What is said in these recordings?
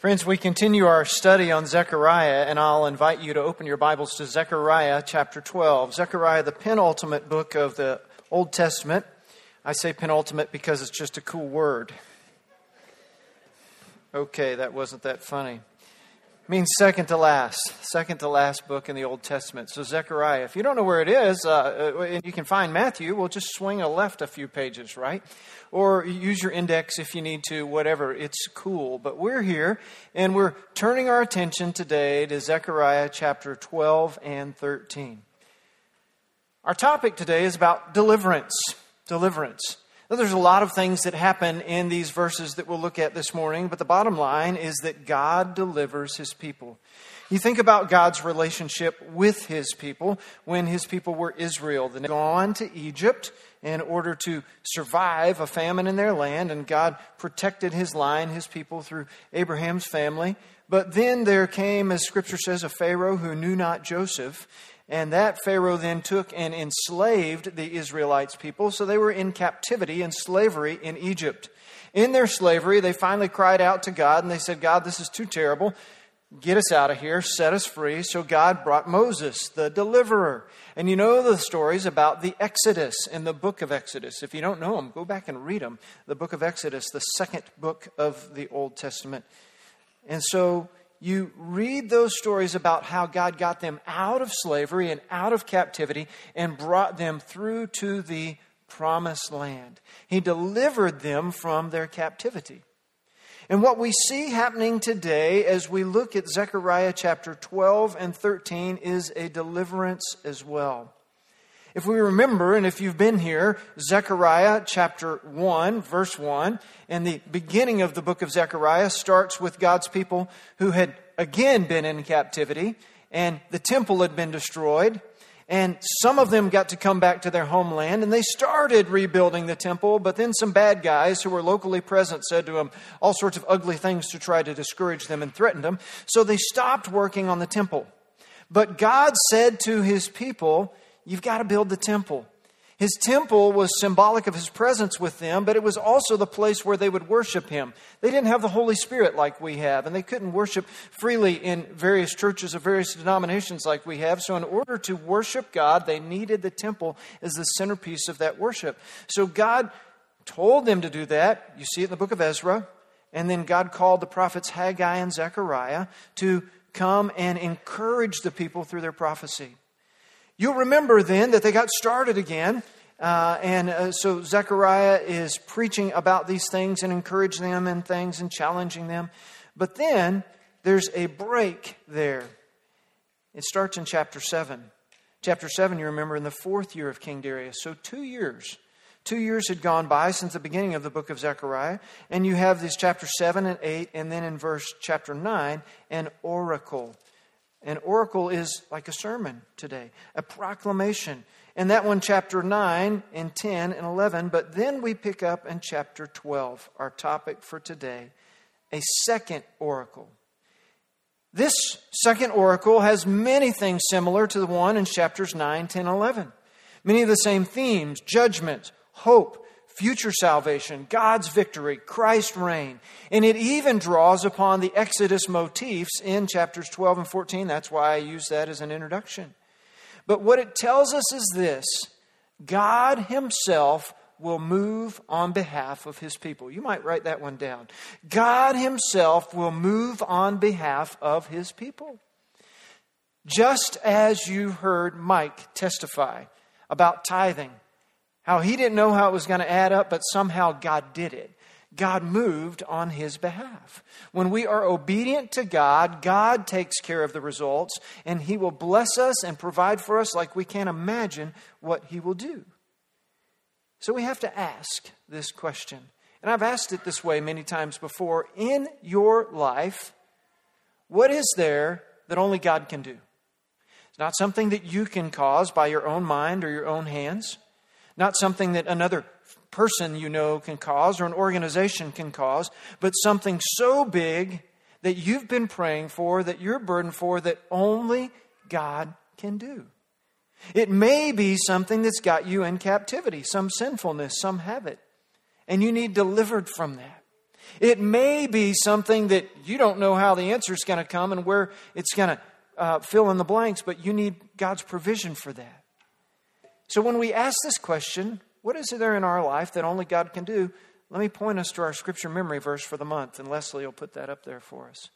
Friends, we continue our study on Zechariah, and I'll invite you to open your Bibles to Zechariah chapter 12. Zechariah, the penultimate book of the Old Testament. I say penultimate because it's just a cool word. Okay, that wasn't that funny means second to last, second to last book in the Old Testament. So, Zechariah, if you don't know where it is, uh, uh you can find Matthew, we'll just swing a left a few pages, right? Or use your index if you need to, whatever. It's cool. But we're here, and we're turning our attention today to Zechariah chapter 12 and 13. Our topic today is about deliverance. Deliverance. Now, there's a lot of things that happen in these verses that we'll look at this morning, but the bottom line is that God delivers his people. You think about God's relationship with his people when his people were Israel. They gone to Egypt in order to survive a famine in their land, and God protected his line, his people, through Abraham's family. But then there came, as scripture says, a Pharaoh who knew not Joseph, and that Pharaoh then took and enslaved the Israelites people, so they were in captivity and slavery in Egypt. In their slavery, they finally cried out to God and they said, God, this is too terrible. Get us out of here, set us free. So God brought Moses, the deliverer. And you know the stories about the Exodus in the book of Exodus. If you don't know them, go back and read them. The book of Exodus, the second book of the Old Testament. And so you read those stories about how God got them out of slavery and out of captivity and brought them through to the promised land. He delivered them from their captivity. And what we see happening today as we look at Zechariah chapter 12 and 13 is a deliverance as well. If we remember, and if you've been here, Zechariah chapter 1, verse 1, and the beginning of the book of Zechariah starts with God's people who had again been in captivity, and the temple had been destroyed, and some of them got to come back to their homeland, and they started rebuilding the temple, but then some bad guys who were locally present said to them all sorts of ugly things to try to discourage them and threaten them, so they stopped working on the temple. But God said to his people, You've got to build the temple. His temple was symbolic of his presence with them, but it was also the place where they would worship him. They didn't have the Holy Spirit like we have, and they couldn't worship freely in various churches of various denominations like we have. So, in order to worship God, they needed the temple as the centerpiece of that worship. So, God told them to do that. You see it in the book of Ezra. And then God called the prophets Haggai and Zechariah to come and encourage the people through their prophecy. You'll remember then that they got started again. Uh, and uh, so Zechariah is preaching about these things and encouraging them in things and challenging them. But then there's a break there. It starts in chapter 7. Chapter 7, you remember, in the fourth year of King Darius. So two years. Two years had gone by since the beginning of the book of Zechariah. And you have this chapter 7 and 8, and then in verse chapter 9, an oracle. An oracle is like a sermon today, a proclamation. And that one, chapter 9 and 10 and 11. But then we pick up in chapter 12, our topic for today, a second oracle. This second oracle has many things similar to the one in chapters 9, 10, 11. Many of the same themes judgment, hope, future salvation, God's victory, Christ's reign. And it even draws upon the Exodus motifs in chapters 12 and 14. That's why I use that as an introduction. But what it tells us is this God Himself will move on behalf of His people. You might write that one down. God Himself will move on behalf of His people. Just as you heard Mike testify about tithing how he didn't know how it was going to add up, but somehow God did it. God moved on his behalf. When we are obedient to God, God takes care of the results, and he will bless us and provide for us like we can't imagine what he will do. So we have to ask this question. And I've asked it this way many times before. In your life, what is there that only God can do? It's not something that you can cause by your own mind or your own hands not something that another person you know can cause or an organization can cause, but something so big that you've been praying for, that you're burdened for, that only God can do. It may be something that's got you in captivity, some sinfulness, some habit, and you need delivered from that. It may be something that you don't know how the answer is going to come and where it's going to uh, fill in the blanks, but you need God's provision for that. So when we ask this question, what is there in our life that only God can do? Let me point us to our scripture memory verse for the month, and Leslie will put that up there for us.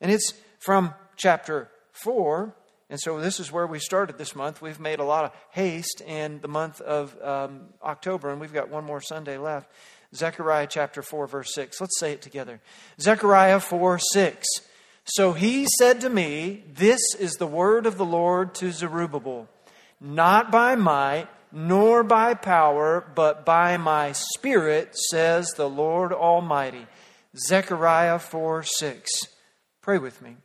And it's from chapter 4. And so this is where we started this month. We've made a lot of haste in the month of um, October, and we've got one more Sunday left. Zechariah chapter 4, verse 6. Let's say it together. Zechariah 4, 6. So he said to me, This is the word of the Lord to Zerubbabel, not by might, nor by power, but by my spirit, says the Lord Almighty. Zechariah 4, 6. Pray with me.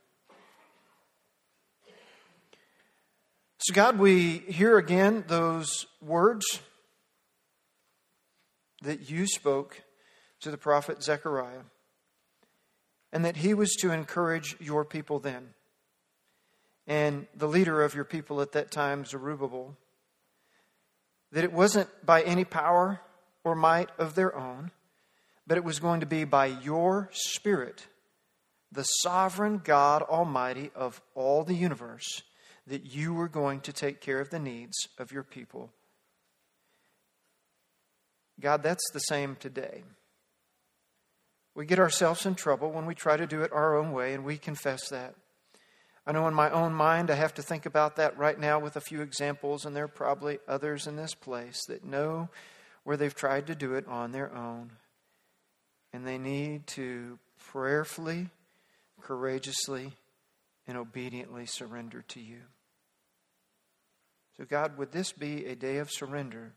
So, God, we hear again those words that you spoke to the prophet Zechariah, and that he was to encourage your people then. And the leader of your people at that time, Zerubbabel, that it wasn't by any power or might of their own, but it was going to be by your Spirit, the sovereign God Almighty of all the universe, that you were going to take care of the needs of your people God, that's the same today. We get ourselves in trouble when we try to do it our own way, and we confess that. I know in my own mind I have to think about that right now with a few examples, and there are probably others in this place that know where they've tried to do it on their own. And they need to prayerfully, courageously, and obediently surrender to you. So, God, would this be a day of surrender?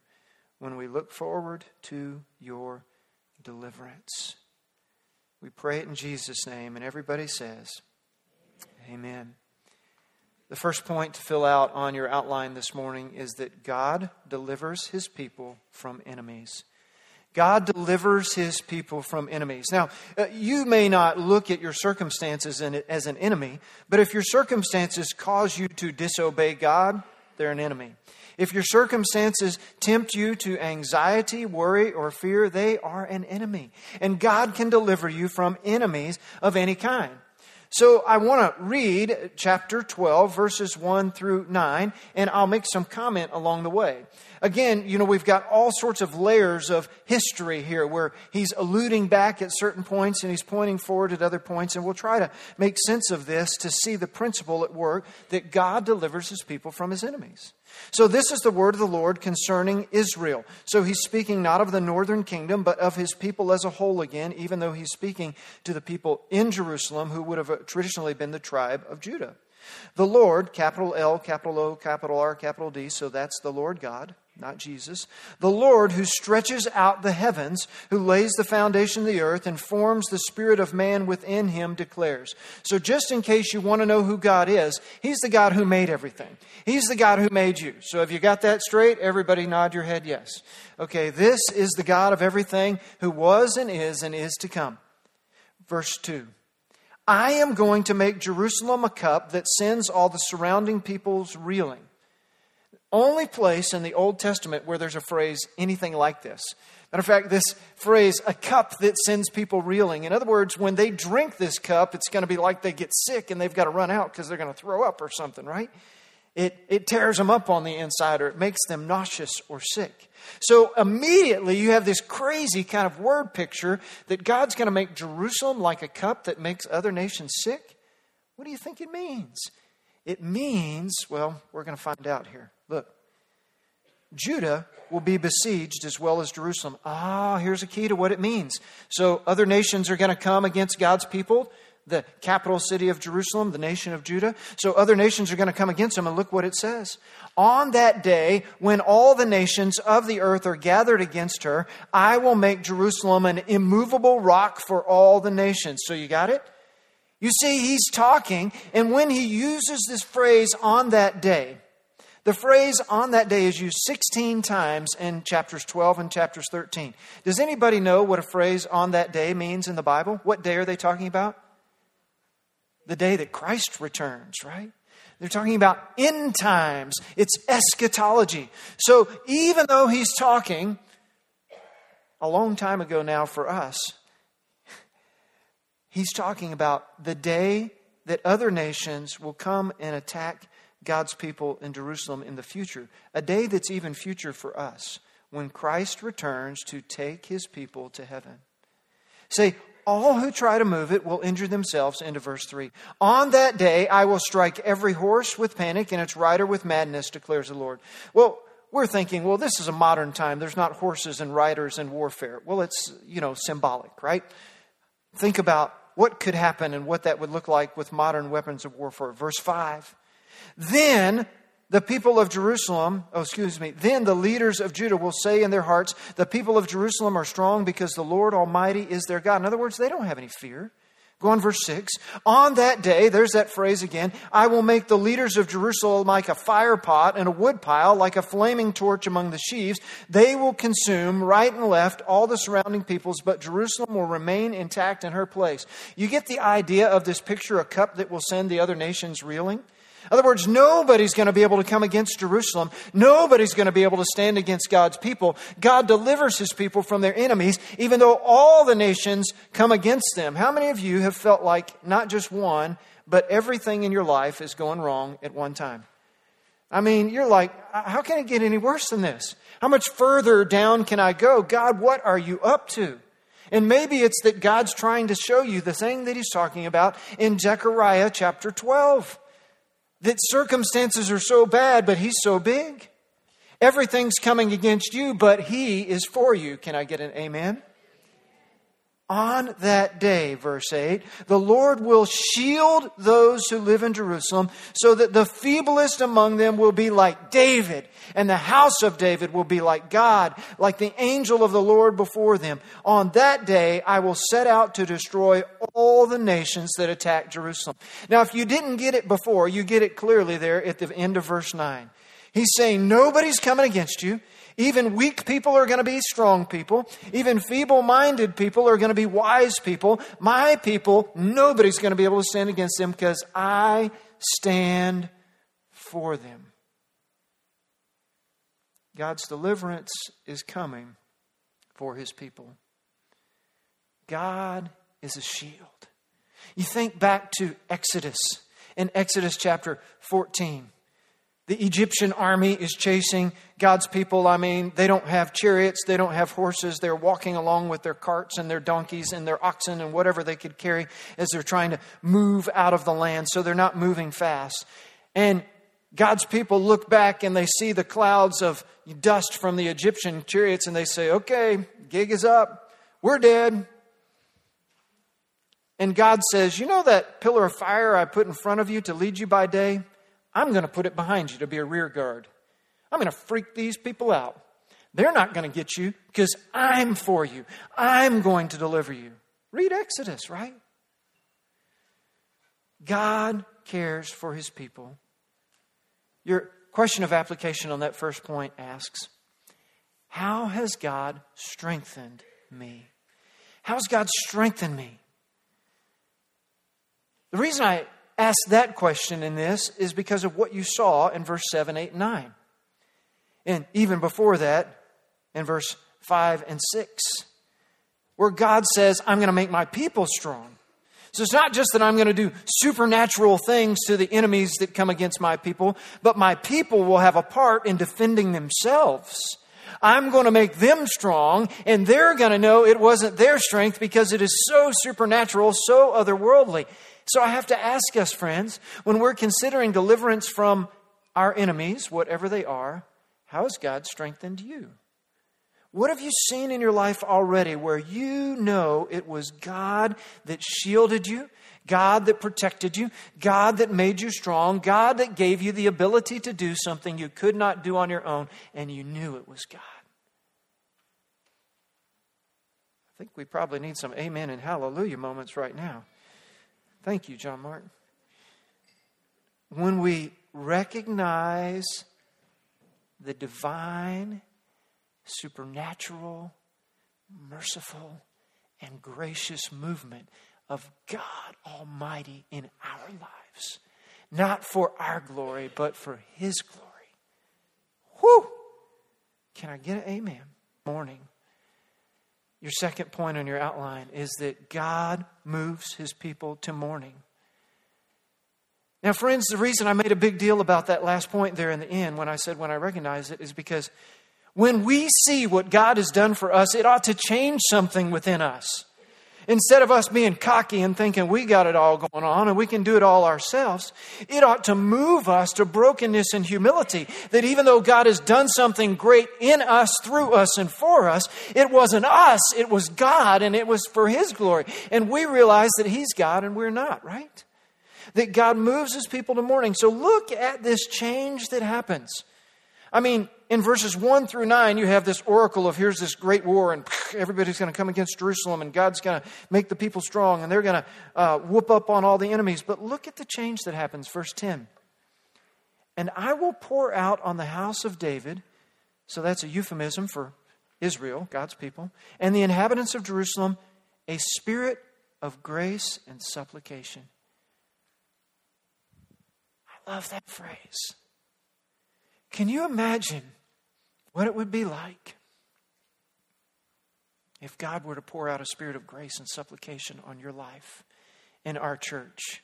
when we look forward to your deliverance. We pray it in Jesus' name, and everybody says, Amen. The first point to fill out on your outline this morning is that God delivers his people from enemies. God delivers his people from enemies. Now, uh, you may not look at your circumstances as an enemy, but if your circumstances cause you to disobey God, they're an enemy. If your circumstances tempt you to anxiety, worry, or fear, they are an enemy. And God can deliver you from enemies of any kind. So I want to read chapter 12, verses 1 through 9, and I'll make some comment along the way. Again, you know, we've got all sorts of layers of history here where he's alluding back at certain points and he's pointing forward at other points, and we'll try to make sense of this to see the principle at work that God delivers his people from his enemies. So, this is the word of the Lord concerning Israel. So, he's speaking not of the northern kingdom, but of his people as a whole again, even though he's speaking to the people in Jerusalem who would have traditionally been the tribe of Judah. The Lord, capital L, capital O, capital R, capital D, so that's the Lord God not Jesus, the Lord who stretches out the heavens, who lays the foundation of the earth and forms the spirit of man within him, declares. So, just in case you want to know who God is, He's the God who made everything. He's the God who made you. So, have you got that straight? Everybody nod your head yes. Okay, this is the God of everything who was and is and is to come. Verse 2. I am going to make Jerusalem a cup that sends all the surrounding peoples reeling only place in the Old Testament where there's a phrase, anything like this. Matter of fact, this phrase, a cup that sends people reeling. In other words, when they drink this cup, it's going to be like they get sick and they've got to run out because they're going to throw up or something, right? It, it tears them up on the inside or it makes them nauseous or sick. So immediately you have this crazy kind of word picture that God's going to make Jerusalem like a cup that makes other nations sick. What do you think it means? It means, well, we're going to find out here. Look, Judah will be besieged as well as Jerusalem. Ah, here's a key to what it means. So, other nations are going to come against God's people, the capital city of Jerusalem, the nation of Judah. So, other nations are going to come against them, and look what it says. On that day, when all the nations of the earth are gathered against her, I will make Jerusalem an immovable rock for all the nations. So, you got it? You see, he's talking, and when he uses this phrase on that day, the phrase on that day is used 16 times in chapters 12 and chapters 13. Does anybody know what a phrase on that day means in the Bible? What day are they talking about? The day that Christ returns, right? They're talking about end times. It's eschatology. So even though he's talking a long time ago now for us, He's talking about the day that other nations will come and attack God's people in Jerusalem in the future, a day that's even future for us when Christ returns to take his people to heaven. Say, all who try to move it will injure themselves. Into verse 3. On that day, I will strike every horse with panic and its rider with madness, declares the Lord. Well, we're thinking, well, this is a modern time. There's not horses and riders and warfare. Well, it's, you know, symbolic, right? Think about what could happen and what that would look like with modern weapons of warfare. Verse 5. Then the people of Jerusalem, oh, excuse me, then the leaders of Judah will say in their hearts, The people of Jerusalem are strong because the Lord Almighty is their God. In other words, they don't have any fear. Go on, verse 6. On that day, there's that phrase again, I will make the leaders of Jerusalem like a fire pot and a wood pile, like a flaming torch among the sheaves. They will consume right and left all the surrounding peoples, but Jerusalem will remain intact in her place. You get the idea of this picture, a cup that will send the other nations reeling? In other words, nobody's going to be able to come against Jerusalem. Nobody's going to be able to stand against God's people. God delivers his people from their enemies, even though all the nations come against them. How many of you have felt like not just one, but everything in your life is going wrong at one time? I mean, you're like, how can it get any worse than this? How much further down can I go? God, what are you up to? And maybe it's that God's trying to show you the thing that he's talking about in Zechariah chapter 12 that circumstances are so bad, but He's so big. Everything's coming against you, but He is for you. Can I get an amen? On that day, verse 8, the Lord will shield those who live in Jerusalem so that the feeblest among them will be like David, and the house of David will be like God, like the angel of the Lord before them. On that day, I will set out to destroy all the nations that attack Jerusalem. Now, if you didn't get it before, you get it clearly there at the end of verse 9. He's saying, Nobody's coming against you. Even weak people are going to be strong people. Even feeble minded people are going to be wise people. My people, nobody's going to be able to stand against them because I stand for them. God's deliverance is coming for his people. God is a shield. You think back to Exodus, in Exodus chapter 14. The Egyptian army is chasing God's people. I mean, they don't have chariots, they don't have horses. They're walking along with their carts and their donkeys and their oxen and whatever they could carry as they're trying to move out of the land. So they're not moving fast. And God's people look back and they see the clouds of dust from the Egyptian chariots and they say, okay, gig is up. We're dead. And God says, You know that pillar of fire I put in front of you to lead you by day? I'm going to put it behind you to be a rear guard. I'm going to freak these people out. They're not going to get you because I'm for you. I'm going to deliver you. Read Exodus, right? God cares for his people. Your question of application on that first point asks How has God strengthened me? How has God strengthened me? The reason I ask that question in this is because of what you saw in verse 7, 8, and 9. And even before that, in verse 5 and 6, where God says, I'm going to make my people strong. So it's not just that I'm going to do supernatural things to the enemies that come against my people, but my people will have a part in defending themselves. I'm going to make them strong, and they're going to know it wasn't their strength because it is so supernatural, so otherworldly. So I have to ask us, friends, when we're considering deliverance from our enemies, whatever they are, how has God strengthened you? What have you seen in your life already where you know it was God that shielded you, God that protected you, God that made you strong, God that gave you the ability to do something you could not do on your own, and you knew it was God? I think we probably need some amen and hallelujah moments right now. Thank you, John Martin. When we recognize the divine, supernatural, merciful, and gracious movement of God Almighty in our lives, not for our glory, but for His glory. Whew! Can I get an amen? Morning. Your second point on your outline is that God moves his people to mourning. Now, friends, the reason I made a big deal about that last point there in the end when I said when I recognize it is because when we see what God has done for us, it ought to change something within us. Instead of us being cocky and thinking we got it all going on and we can do it all ourselves, it ought to move us to brokenness and humility. That even though God has done something great in us, through us, and for us, it wasn't us, it was God and it was for His glory. And we realize that He's God and we're not, right? That God moves His people to mourning. So look at this change that happens. I mean, in verses 1 through 9, you have this oracle of here's this great war, and everybody's going to come against Jerusalem, and God's going to make the people strong, and they're going to uh, whoop up on all the enemies. But look at the change that happens. Verse 10 And I will pour out on the house of David, so that's a euphemism for Israel, God's people, and the inhabitants of Jerusalem, a spirit of grace and supplication. I love that phrase. Can you imagine what it would be like if God were to pour out a spirit of grace and supplication on your life in our church?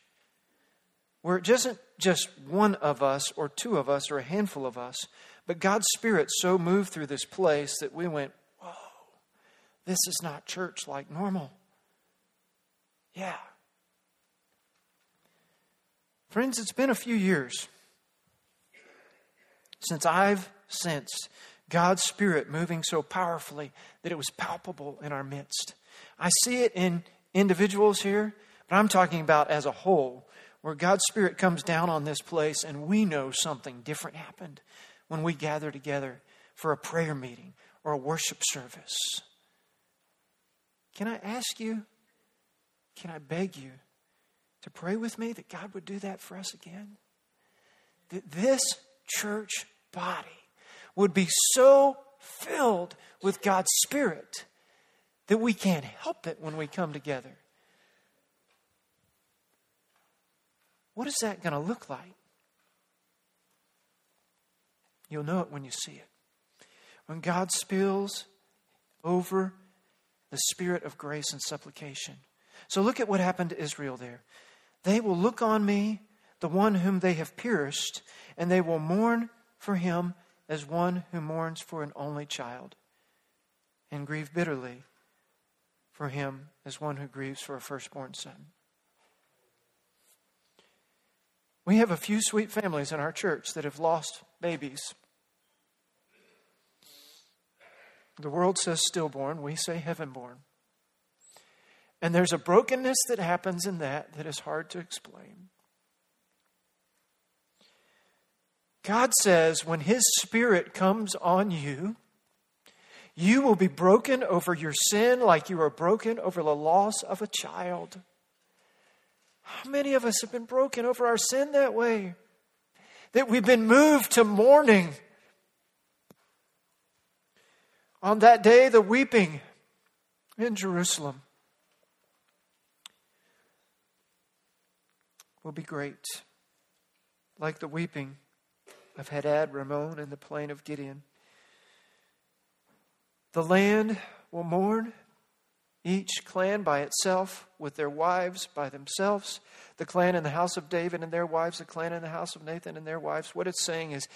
Where it isn't just one of us or two of us or a handful of us, but God's Spirit so moved through this place that we went, Whoa, this is not church like normal. Yeah. Friends, it's been a few years since I've sensed God's Spirit moving so powerfully that it was palpable in our midst. I see it in individuals here, but I'm talking about as a whole, where God's Spirit comes down on this place and we know something different happened when we gather together for a prayer meeting or a worship service. Can I ask you, can I beg you to pray with me that God would do that for us again? That this church body would be so filled with God's Spirit that we can't help it when we come together. What is that going to look like? You'll know it when you see it. When God spills over the spirit of grace and supplication. So look at what happened to Israel there. They will look on me, the one whom they have pierced, and they will mourn for him as one who mourns for an only child, and grieve bitterly for him as one who grieves for a firstborn son. We have a few sweet families in our church that have lost babies. The world says stillborn, we say heavenborn. And there's a brokenness that happens in that that is hard to explain. God says when His Spirit comes on you, you will be broken over your sin like you are broken over the loss of a child. How many of us have been broken over our sin that way? That we've been moved to mourning. On that day, the weeping in Jerusalem will be great, like the weeping of Hadad Rimmon and the plain of Gideon. The land will mourn, each clan by itself, with their wives by themselves, the clan in the house of David and their wives, the clan in the house of Nathan and their wives. What it's saying is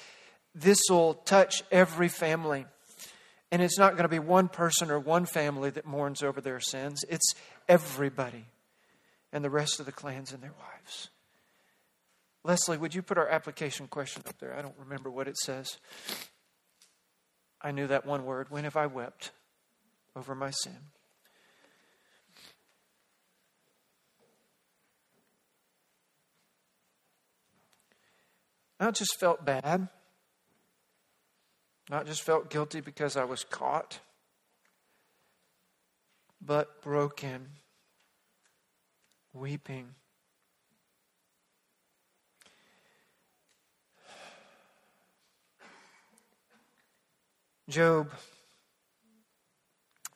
this will touch every family. And it's not going to be one person or one family that mourns over their sins, it's everybody and the rest of the clans and their wives. Leslie, would you put our application question up there? I don't remember what it says. I knew that one word. When have I wept over my sin? Not just felt bad, not just felt guilty because I was caught, but broken, weeping Job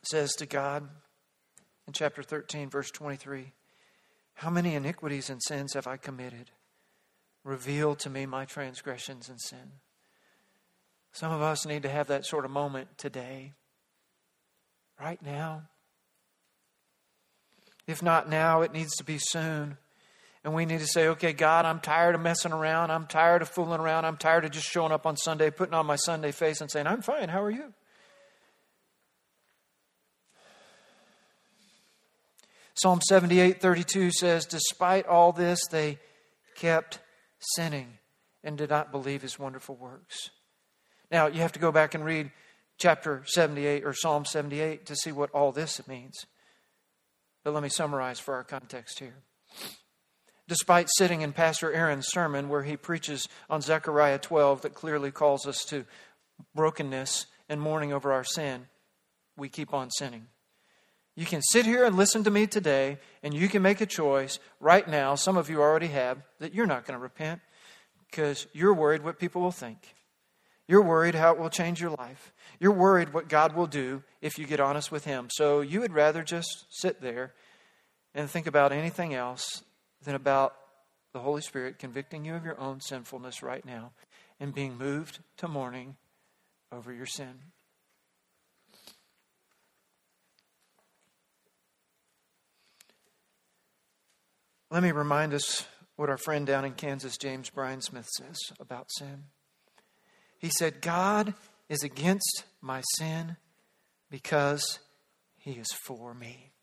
says to God in chapter 13, verse 23 How many iniquities and sins have I committed? Reveal to me my transgressions and sin. Some of us need to have that sort of moment today, right now. If not now, it needs to be soon. And we need to say, okay, God, I'm tired of messing around. I'm tired of fooling around. I'm tired of just showing up on Sunday, putting on my Sunday face and saying, I'm fine. How are you? Psalm 78 32 says, Despite all this, they kept sinning and did not believe his wonderful works. Now, you have to go back and read chapter 78 or Psalm 78 to see what all this means. But let me summarize for our context here. Despite sitting in Pastor Aaron's sermon where he preaches on Zechariah 12 that clearly calls us to brokenness and mourning over our sin, we keep on sinning. You can sit here and listen to me today, and you can make a choice right now. Some of you already have that you're not going to repent because you're worried what people will think. You're worried how it will change your life. You're worried what God will do if you get honest with Him. So you would rather just sit there and think about anything else than about the Holy Spirit convicting you of your own sinfulness right now and being moved to mourning over your sin. Let me remind us what our friend down in Kansas, James Bryan Smith, says about sin. He said, God is against my sin because he is for me.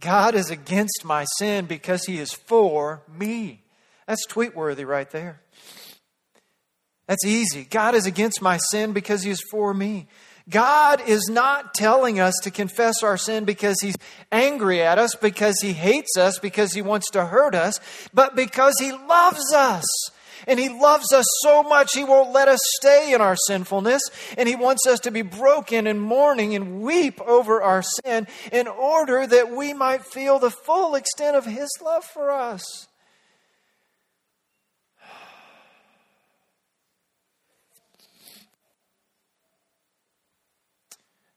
God is against my sin because he is for me. That's tweet worthy right there. That's easy. God is against my sin because he is for me. God is not telling us to confess our sin because He's angry at us, because He hates us, because He wants to hurt us, but because He loves us. And He loves us so much, He won't let us stay in our sinfulness. And He wants us to be broken and mourning and weep over our sin in order that we might feel the full extent of His love for us.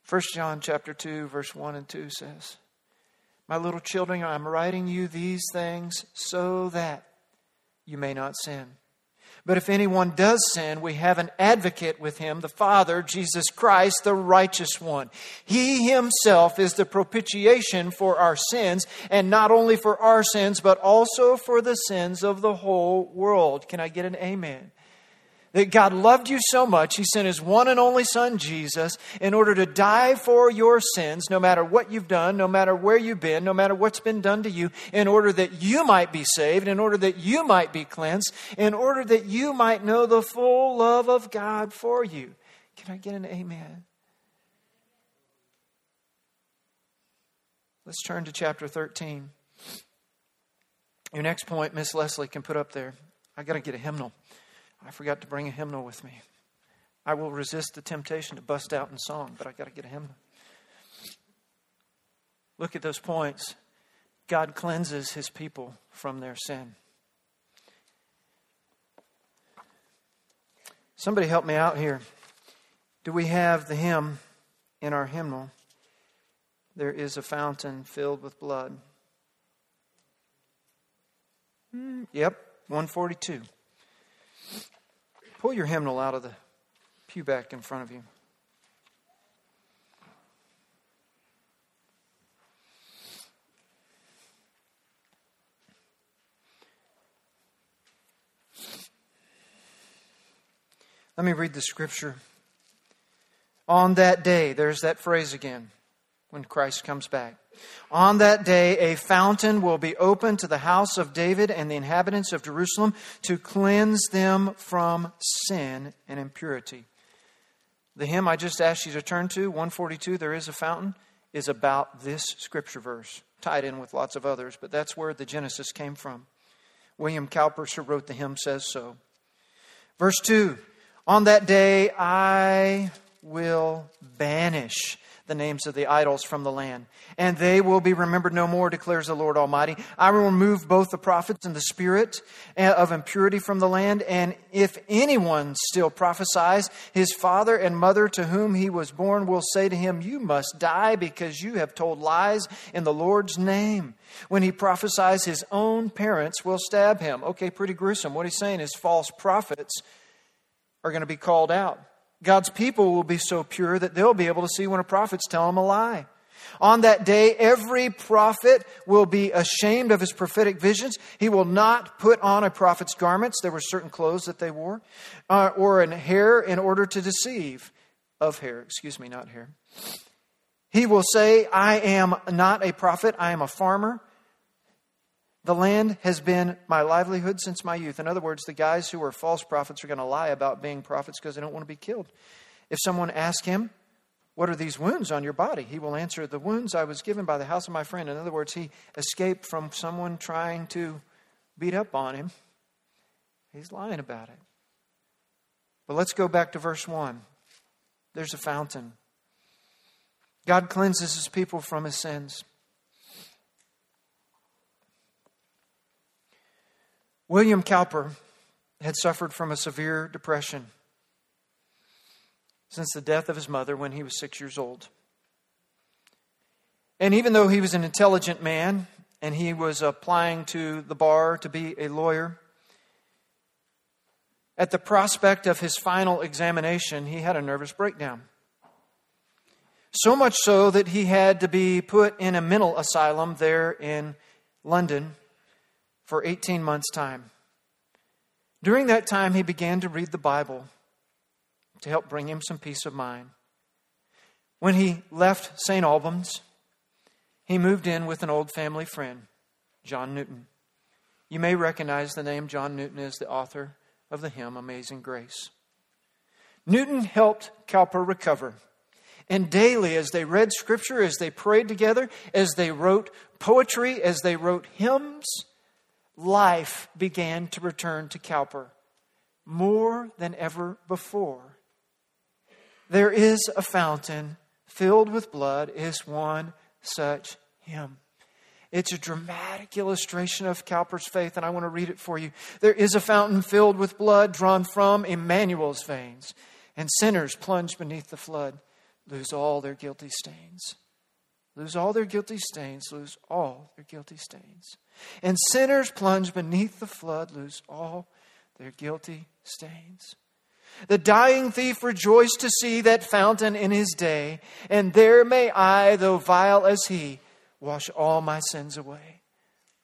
First John chapter 2 verse 1 and 2 says, "My little children, I'm writing you these things so that you may not sin. But if anyone does sin, we have an advocate with him, the Father, Jesus Christ, the righteous one. He himself is the propitiation for our sins, and not only for our sins, but also for the sins of the whole world." Can I get an amen? That God loved you so much, He sent His one and only Son, Jesus, in order to die for your sins, no matter what you've done, no matter where you've been, no matter what's been done to you, in order that you might be saved, in order that you might be cleansed, in order that you might know the full love of God for you. Can I get an amen? Let's turn to chapter 13. Your next point, Miss Leslie can put up there. I got to get a hymnal. I forgot to bring a hymnal with me. I will resist the temptation to bust out in song, but I got to get a hymnal. Look at those points. God cleanses his people from their sin. Somebody help me out here. Do we have the hymn in our hymnal? There is a fountain filled with blood. Mm, yep, 142. Pull your hymnal out of the pew back in front of you. Let me read the scripture. On that day, there's that phrase again when Christ comes back. On that day, a fountain will be opened to the house of David and the inhabitants of Jerusalem to cleanse them from sin and impurity. The hymn I just asked you to turn to, 142, There is a Fountain, is about this scripture verse, tied in with lots of others, but that's where the Genesis came from. William Cowper, who wrote the hymn, says so. Verse 2 On that day I will banish the names of the idols from the land. And they will be remembered no more, declares the Lord Almighty. I will remove both the prophets and the spirit eh, of impurity from the land. And if anyone still prophesies, his father and mother to whom he was born will say to him, You must die because you have told lies in the Lord's name. When he prophesies, his own parents will stab him. Okay, pretty gruesome. What he's saying is false prophets are going to be called out. God's people will be so pure that they'll be able to see when a prophet's telling them a lie. On that day, every prophet will be ashamed of his prophetic visions. He will not put on a prophet's garments. There were certain clothes that they wore, uh, or an hair in order to deceive. Of hair, excuse me, not hair. He will say, I am not a prophet, I am a farmer. The land has been my livelihood since my youth. In other words, the guys who are false prophets are going to lie about being prophets because they don't want to be killed. If someone asks him, What are these wounds on your body? he will answer, The wounds I was given by the house of my friend. In other words, he escaped from someone trying to beat up on him. He's lying about it. But let's go back to verse 1. There's a fountain. God cleanses his people from his sins. William Cowper had suffered from a severe depression since the death of his mother when he was six years old. And even though he was an intelligent man and he was applying to the bar to be a lawyer, at the prospect of his final examination, he had a nervous breakdown. So much so that he had to be put in a mental asylum there in London for 18 months' time. During that time, he began to read the Bible to help bring him some peace of mind. When he left St. Albans, he moved in with an old family friend, John Newton. You may recognize the name John Newton as the author of the hymn Amazing Grace. Newton helped Cowper recover. And daily, as they read scripture, as they prayed together, as they wrote poetry, as they wrote hymns, life began to return to Cowper more than ever before. There is a fountain filled with blood, is one such hymn. It's a dramatic illustration of Cowper's faith, and I want to read it for you. There is a fountain filled with blood drawn from Emmanuel's veins, and sinners plunged beneath the flood lose all their guilty stains. Lose all their guilty stains, lose all their guilty stains. And sinners plunged beneath the flood lose all their guilty stains. The dying thief rejoiced to see that fountain in his day, and there may I, though vile as he, wash all my sins away.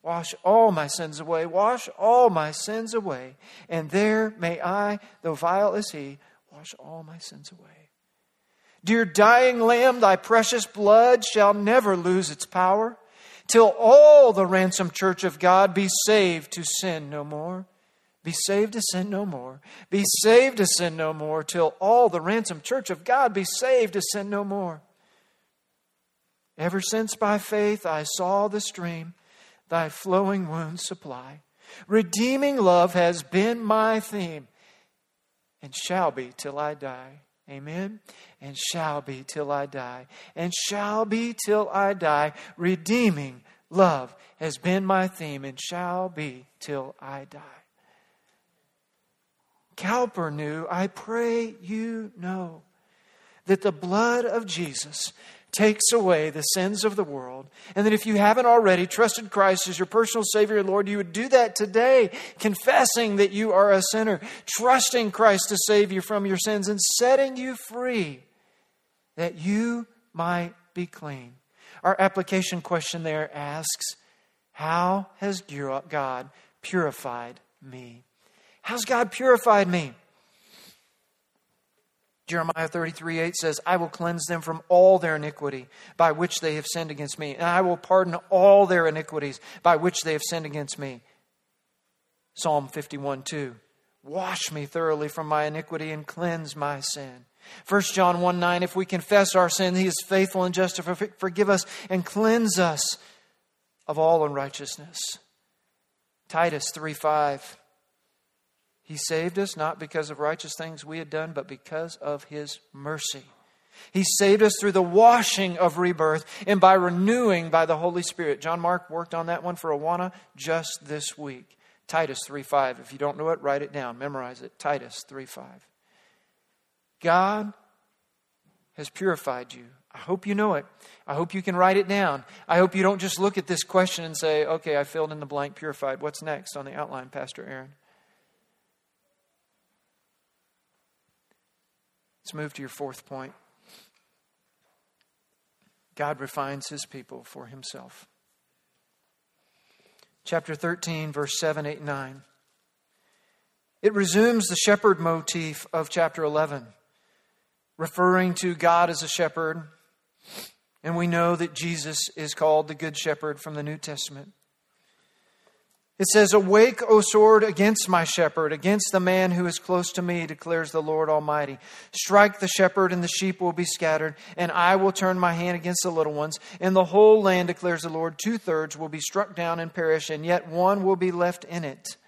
Wash all my sins away. Wash all my sins away. And there may I, though vile as he, wash all my sins away. Dear dying lamb, thy precious blood shall never lose its power till all the ransomed church of God be saved to sin no more. Be saved to sin no more. Be saved to sin no more till all the ransomed church of God be saved to sin no more. Ever since by faith I saw the stream, thy flowing wounds supply. Redeeming love has been my theme and shall be till I die. Amen. And shall be till I die. And shall be till I die. Redeeming love has been my theme and shall be till I die. Cowper knew, I pray you know, that the blood of Jesus takes away the sins of the world. And that if you haven't already trusted Christ as your personal Savior and Lord, you would do that today, confessing that you are a sinner, trusting Christ to save you from your sins, and setting you free that you might be clean. Our application question there asks How has God purified me? How's God purified me? Jeremiah 33 8 says, I will cleanse them from all their iniquity by which they have sinned against me, and I will pardon all their iniquities by which they have sinned against me. Psalm 51 2. Wash me thoroughly from my iniquity and cleanse my sin. 1 John 1 9, if we confess our sin, he is faithful and just to forgive us and cleanse us of all unrighteousness. Titus 3 5. He saved us not because of righteous things we had done, but because of His mercy. He saved us through the washing of rebirth and by renewing by the Holy Spirit. John Mark worked on that one for Awana just this week. Titus 3:5. If you don't know it, write it down, memorize it. Titus 3:5. God has purified you. I hope you know it. I hope you can write it down. I hope you don't just look at this question and say, "Okay, I filled in the blank purified. What's next on the outline, Pastor Aaron?" Let's move to your fourth point. God refines his people for himself. Chapter 13, verse 7, 8, 9. It resumes the shepherd motif of chapter 11, referring to God as a shepherd. And we know that Jesus is called the Good Shepherd from the New Testament. It says, Awake, O sword, against my shepherd, against the man who is close to me, declares the Lord Almighty. Strike the shepherd, and the sheep will be scattered, and I will turn my hand against the little ones. And the whole land, declares the Lord, two thirds will be struck down and perish, and yet one will be left in it.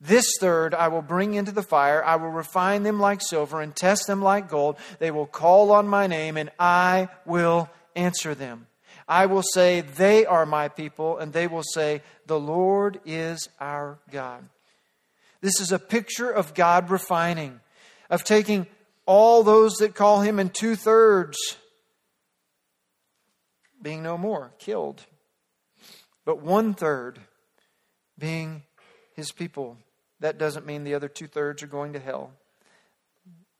This third I will bring into the fire. I will refine them like silver and test them like gold. They will call on my name, and I will answer them. I will say, They are my people, and they will say, The Lord is our God. This is a picture of God refining, of taking all those that call him in two thirds, being no more, killed, but one third being his people. That doesn't mean the other two thirds are going to hell.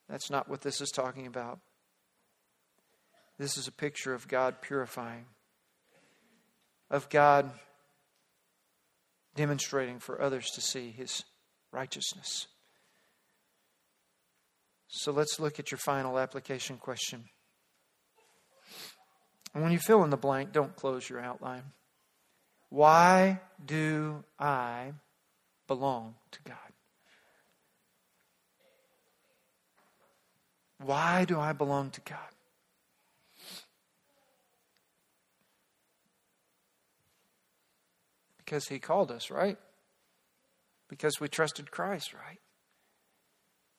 That's not what this is talking about. This is a picture of God purifying of God demonstrating for others to see his righteousness. So let's look at your final application question. And when you fill in the blank, don't close your outline. Why do I belong to God? Why do I belong to God? Because he called us, right? Because we trusted Christ, right?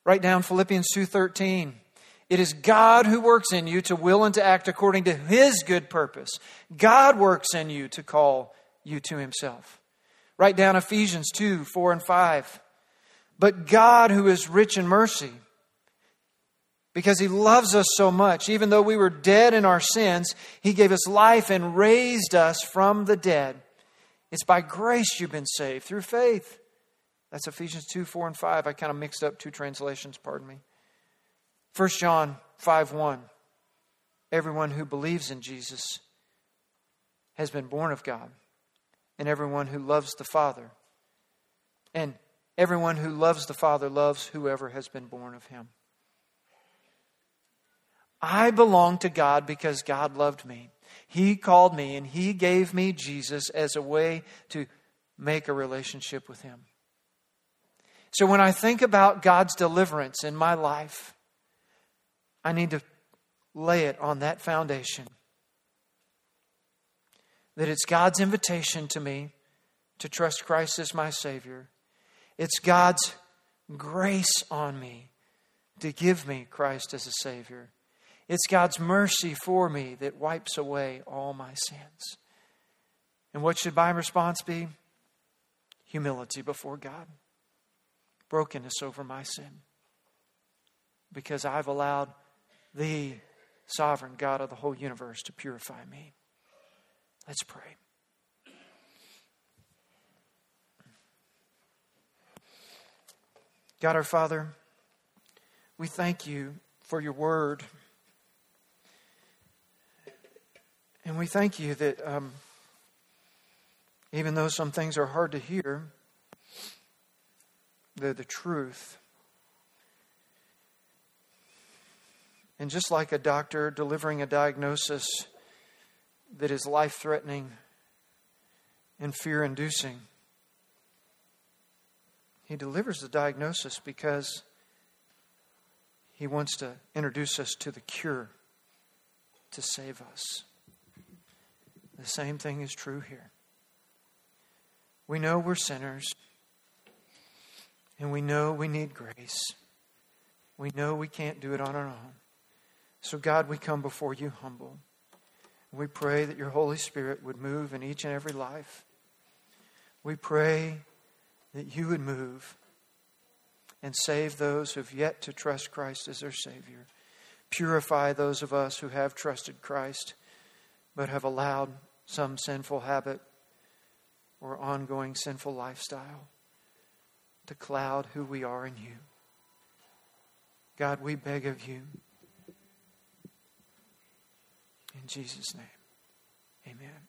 Write down Philippians 2:13. It is God who works in you to will and to act according to his good purpose. God works in you to call you to himself. Write down Ephesians 2 4 and 5. But God, who is rich in mercy, because he loves us so much, even though we were dead in our sins, he gave us life and raised us from the dead. It's by grace you've been saved through faith. That's Ephesians 2, 4, and 5. I kind of mixed up two translations, pardon me. 1 John 5, 1. Everyone who believes in Jesus has been born of God, and everyone who loves the Father. And everyone who loves the Father loves whoever has been born of him. I belong to God because God loved me. He called me and He gave me Jesus as a way to make a relationship with Him. So when I think about God's deliverance in my life, I need to lay it on that foundation. That it's God's invitation to me to trust Christ as my Savior. It's God's grace on me to give me Christ as a Savior. It's God's mercy for me that wipes away all my sins. And what should my response be? Humility before God, brokenness over my sin. Because I've allowed the sovereign God of the whole universe to purify me. Let's pray. God our Father, we thank you for your word. And we thank you that um, even though some things are hard to hear, they're the truth. And just like a doctor delivering a diagnosis that is life threatening and fear inducing, he delivers the diagnosis because he wants to introduce us to the cure to save us. The same thing is true here. We know we're sinners, and we know we need grace. We know we can't do it on our own. So, God, we come before you humble. We pray that your Holy Spirit would move in each and every life. We pray that you would move and save those who have yet to trust Christ as their Savior. Purify those of us who have trusted Christ but have allowed some sinful habit or ongoing sinful lifestyle to cloud who we are in you. God, we beg of you. In Jesus' name. Amen.